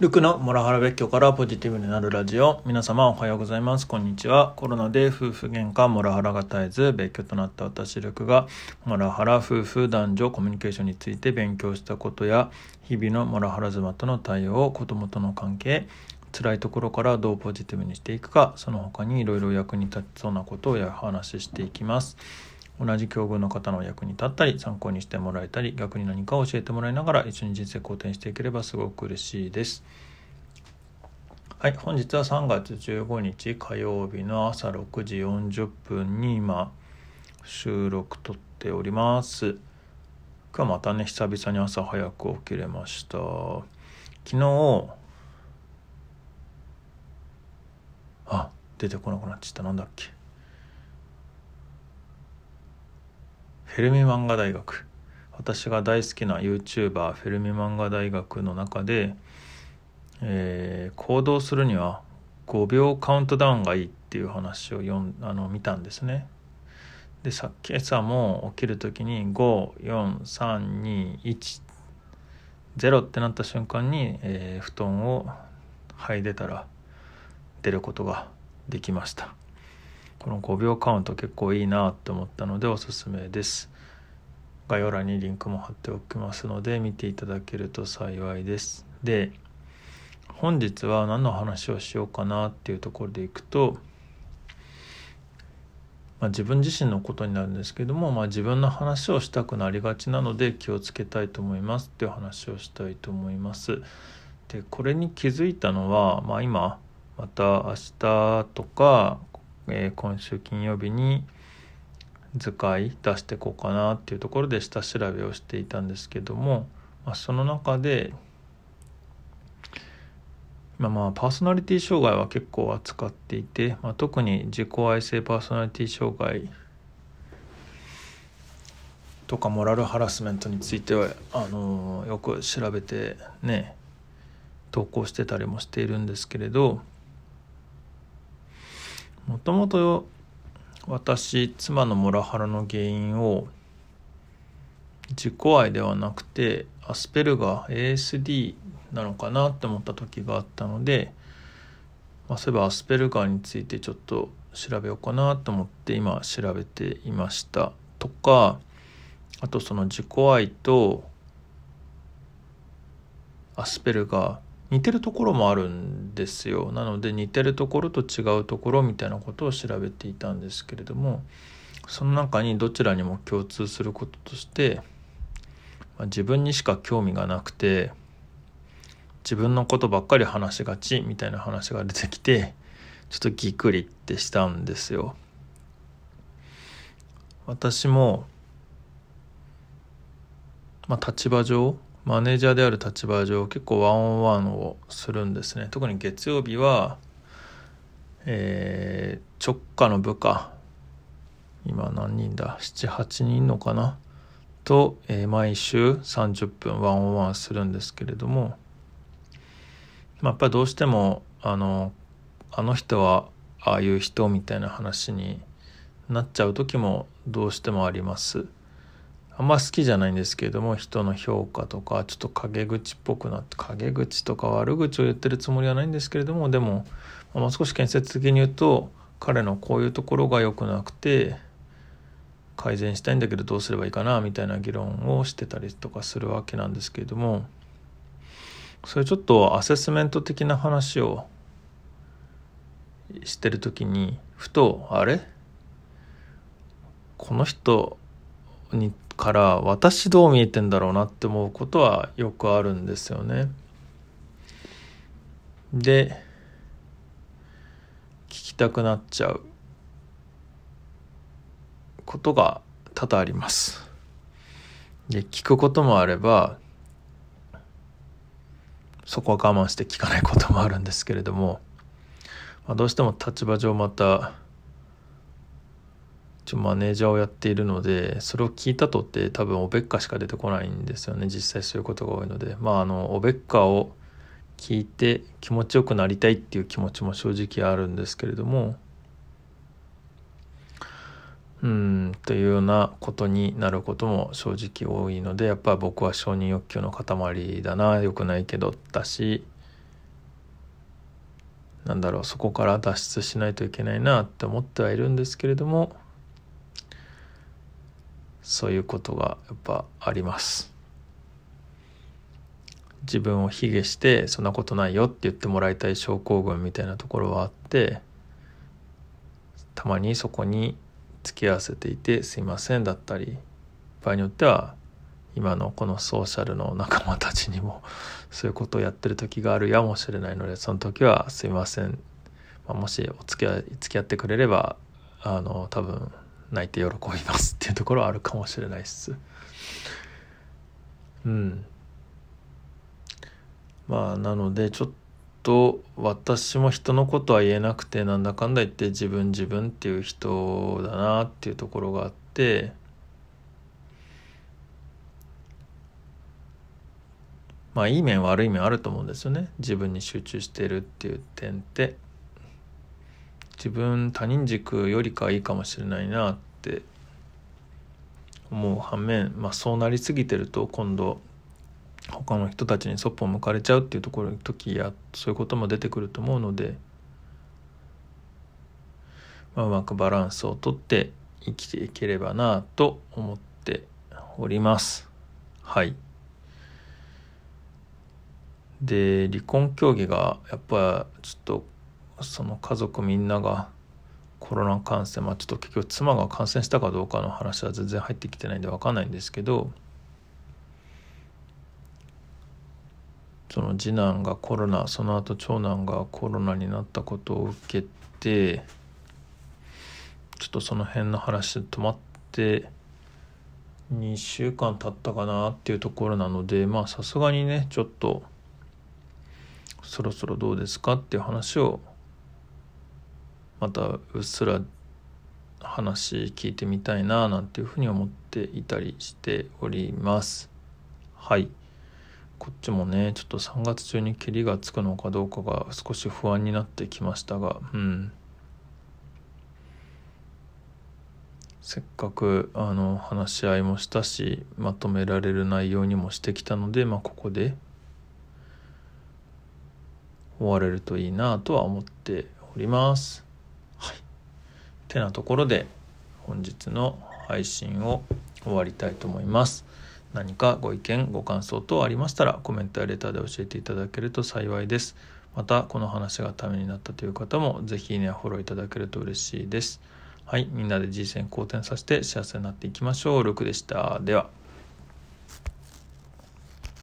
ルクのモラハラ別居からポジティブになるラジオ。皆様おはようございます。こんにちは。コロナで夫婦喧嘩モラハラが絶えず別居となった私ルクがモラハラ夫婦男女コミュニケーションについて勉強したことや日々のモラハラ妻との対応子供との関係辛いところからどうポジティブにしていくかその他にいろいろ役に立ちそうなことをお話ししていきます。同じ境遇の方の役に立ったり参考にしてもらえたり逆に何かを教えてもらいながら一緒に人生好転していければすごく嬉しいです。はい本日は3月15日火曜日の朝6時40分に今収録撮っております。今日またね久々に朝早く起きれました。昨日あ出てこなくなっちゃった。なんだっけ。フェルミ漫画大学私が大好きな YouTuber フェルミ漫画大学の中で、えー、行動するには5秒カウントダウンがいいっていう話を読んあの見たんですね。でさ今朝も起きる時に54321 0ってなった瞬間に、えー、布団を剥いでたら出ることができました。この5秒カウント結構いいなって思ったのでおすすめです。概要欄にリンクも貼っておきますので見ていただけると幸いです。で本日は何の話をしようかなっていうところでいくと、まあ、自分自身のことになるんですけども、まあ、自分の話をしたくなりがちなので気をつけたいと思いますっていう話をしたいと思います。でこれに気づいたのは、まあ、今また明日とかえー、今週金曜日に図解出してこうかなっていうところで下調べをしていたんですけども、まあ、その中で、まあ、まあパーソナリティ障害は結構扱っていて、まあ、特に自己愛性パーソナリティ障害とかモラルハラスメントについてはあのよく調べてね投稿してたりもしているんですけれどもともと私妻のモラハラの原因を自己愛ではなくてアスペルガー ASD なのかなって思った時があったので、まあ、そういえばアスペルガーについてちょっと調べようかなと思って今調べていましたとかあとその自己愛とアスペルガー似てるところもあるんですよなので似てるところと違うところみたいなことを調べていたんですけれどもその中にどちらにも共通することとして、まあ、自分にしか興味がなくて自分のことばっかり話しがちみたいな話が出てきてちょっとぎっくりってしたんですよ。私もまあ立場上マネージャーである立場上結構ワンオンワンをするんですね。特に月曜日は、えー、直下の部下。今何人だ？78人のかな？と、えー、毎週30分ワンオンワンするんですけれども、まあ、やっぱりどうしてもあのあの人はああいう人みたいな話になっちゃう時もどうしてもあります。あんま好きじゃないんですけれども人の評価とかちょっと陰口っぽくなって陰口とか悪口を言ってるつもりはないんですけれどもでももう少し建設的に言うと彼のこういうところが良くなくて改善したいんだけどどうすればいいかなみたいな議論をしてたりとかするわけなんですけれどもそれちょっとアセスメント的な話をしてる時にふとあれ？この人にから私どう見えてんだろうなって思うことはよくあるんですよね。で聞きたくなっちゃうことが多々あります。で聞くこともあればそこは我慢して聞かないこともあるんですけれども、まあ、どうしても立場上また一応マネージャーをやっているのでそれを聞いたとって多分おべっかしか出てこないんですよね。実際そういうことが多いので。まああのおべっかを聞いて気持ちよくなりたいっていう気持ちも正直あるんですけれども。うんというようなことになることも正直多いのでやっぱり僕は承認欲求の塊だな。よくないけどだし。なんだろうそこから脱出しないといけないなって思ってはいるんですけれども。そういうことがやっぱあります。自分を卑下してそんなことないよって言ってもらいたい症候群みたいなところはあってたまにそこに付き合わせていてすいませんだったり場合によっては今のこのソーシャルの仲間たちにもそういうことをやってる時があるやもしれないのでその時はすいません、まあ、もしお付き合い付き合ってくれればあの多分泣いて喜びますっていうところはあるかもしれないっす。うん。まあなのでちょっと私も人のことは言えなくてなんだかんだ言って自分自分っていう人だなっていうところがあってまあいい面悪い面あると思うんですよね。自分に集中してるっていう点って。自分他人軸よりかはいいかもしれないなって思う反面、まあ、そうなりすぎてると今度他の人たちにそっぽを向かれちゃうっていうところ時やそういうことも出てくると思うので、まあ、うまくバランスをとって生きていければなと思っております。はいで離婚協議がやっぱちょっとその家族みんながコロナ感染まあちょっと結局妻が感染したかどうかの話は全然入ってきてないんで分かんないんですけどその次男がコロナその後長男がコロナになったことを受けてちょっとその辺の話止まって2週間経ったかなっていうところなのでまあさすがにねちょっと。そろそろどうですかっていう話をまたうっすら話聞いてみたいななんていうふうに思っていたりしております。はい。こっちもねちょっと3月中にけりがつくのかどうかが少し不安になってきましたがうん。せっかくあの話し合いもしたしまとめられる内容にもしてきたのでまあここで終われるといいなとは思っております。てなところで本日の配信を終わりたいと思います。何かご意見ご感想等ありましたらコメントやレターで教えていただけると幸いです。またこの話がためになったという方も是非いいねやフォローいただけると嬉しいです。はい、みんなで人生好転させて幸せになっていきましょう。ルクでした。では。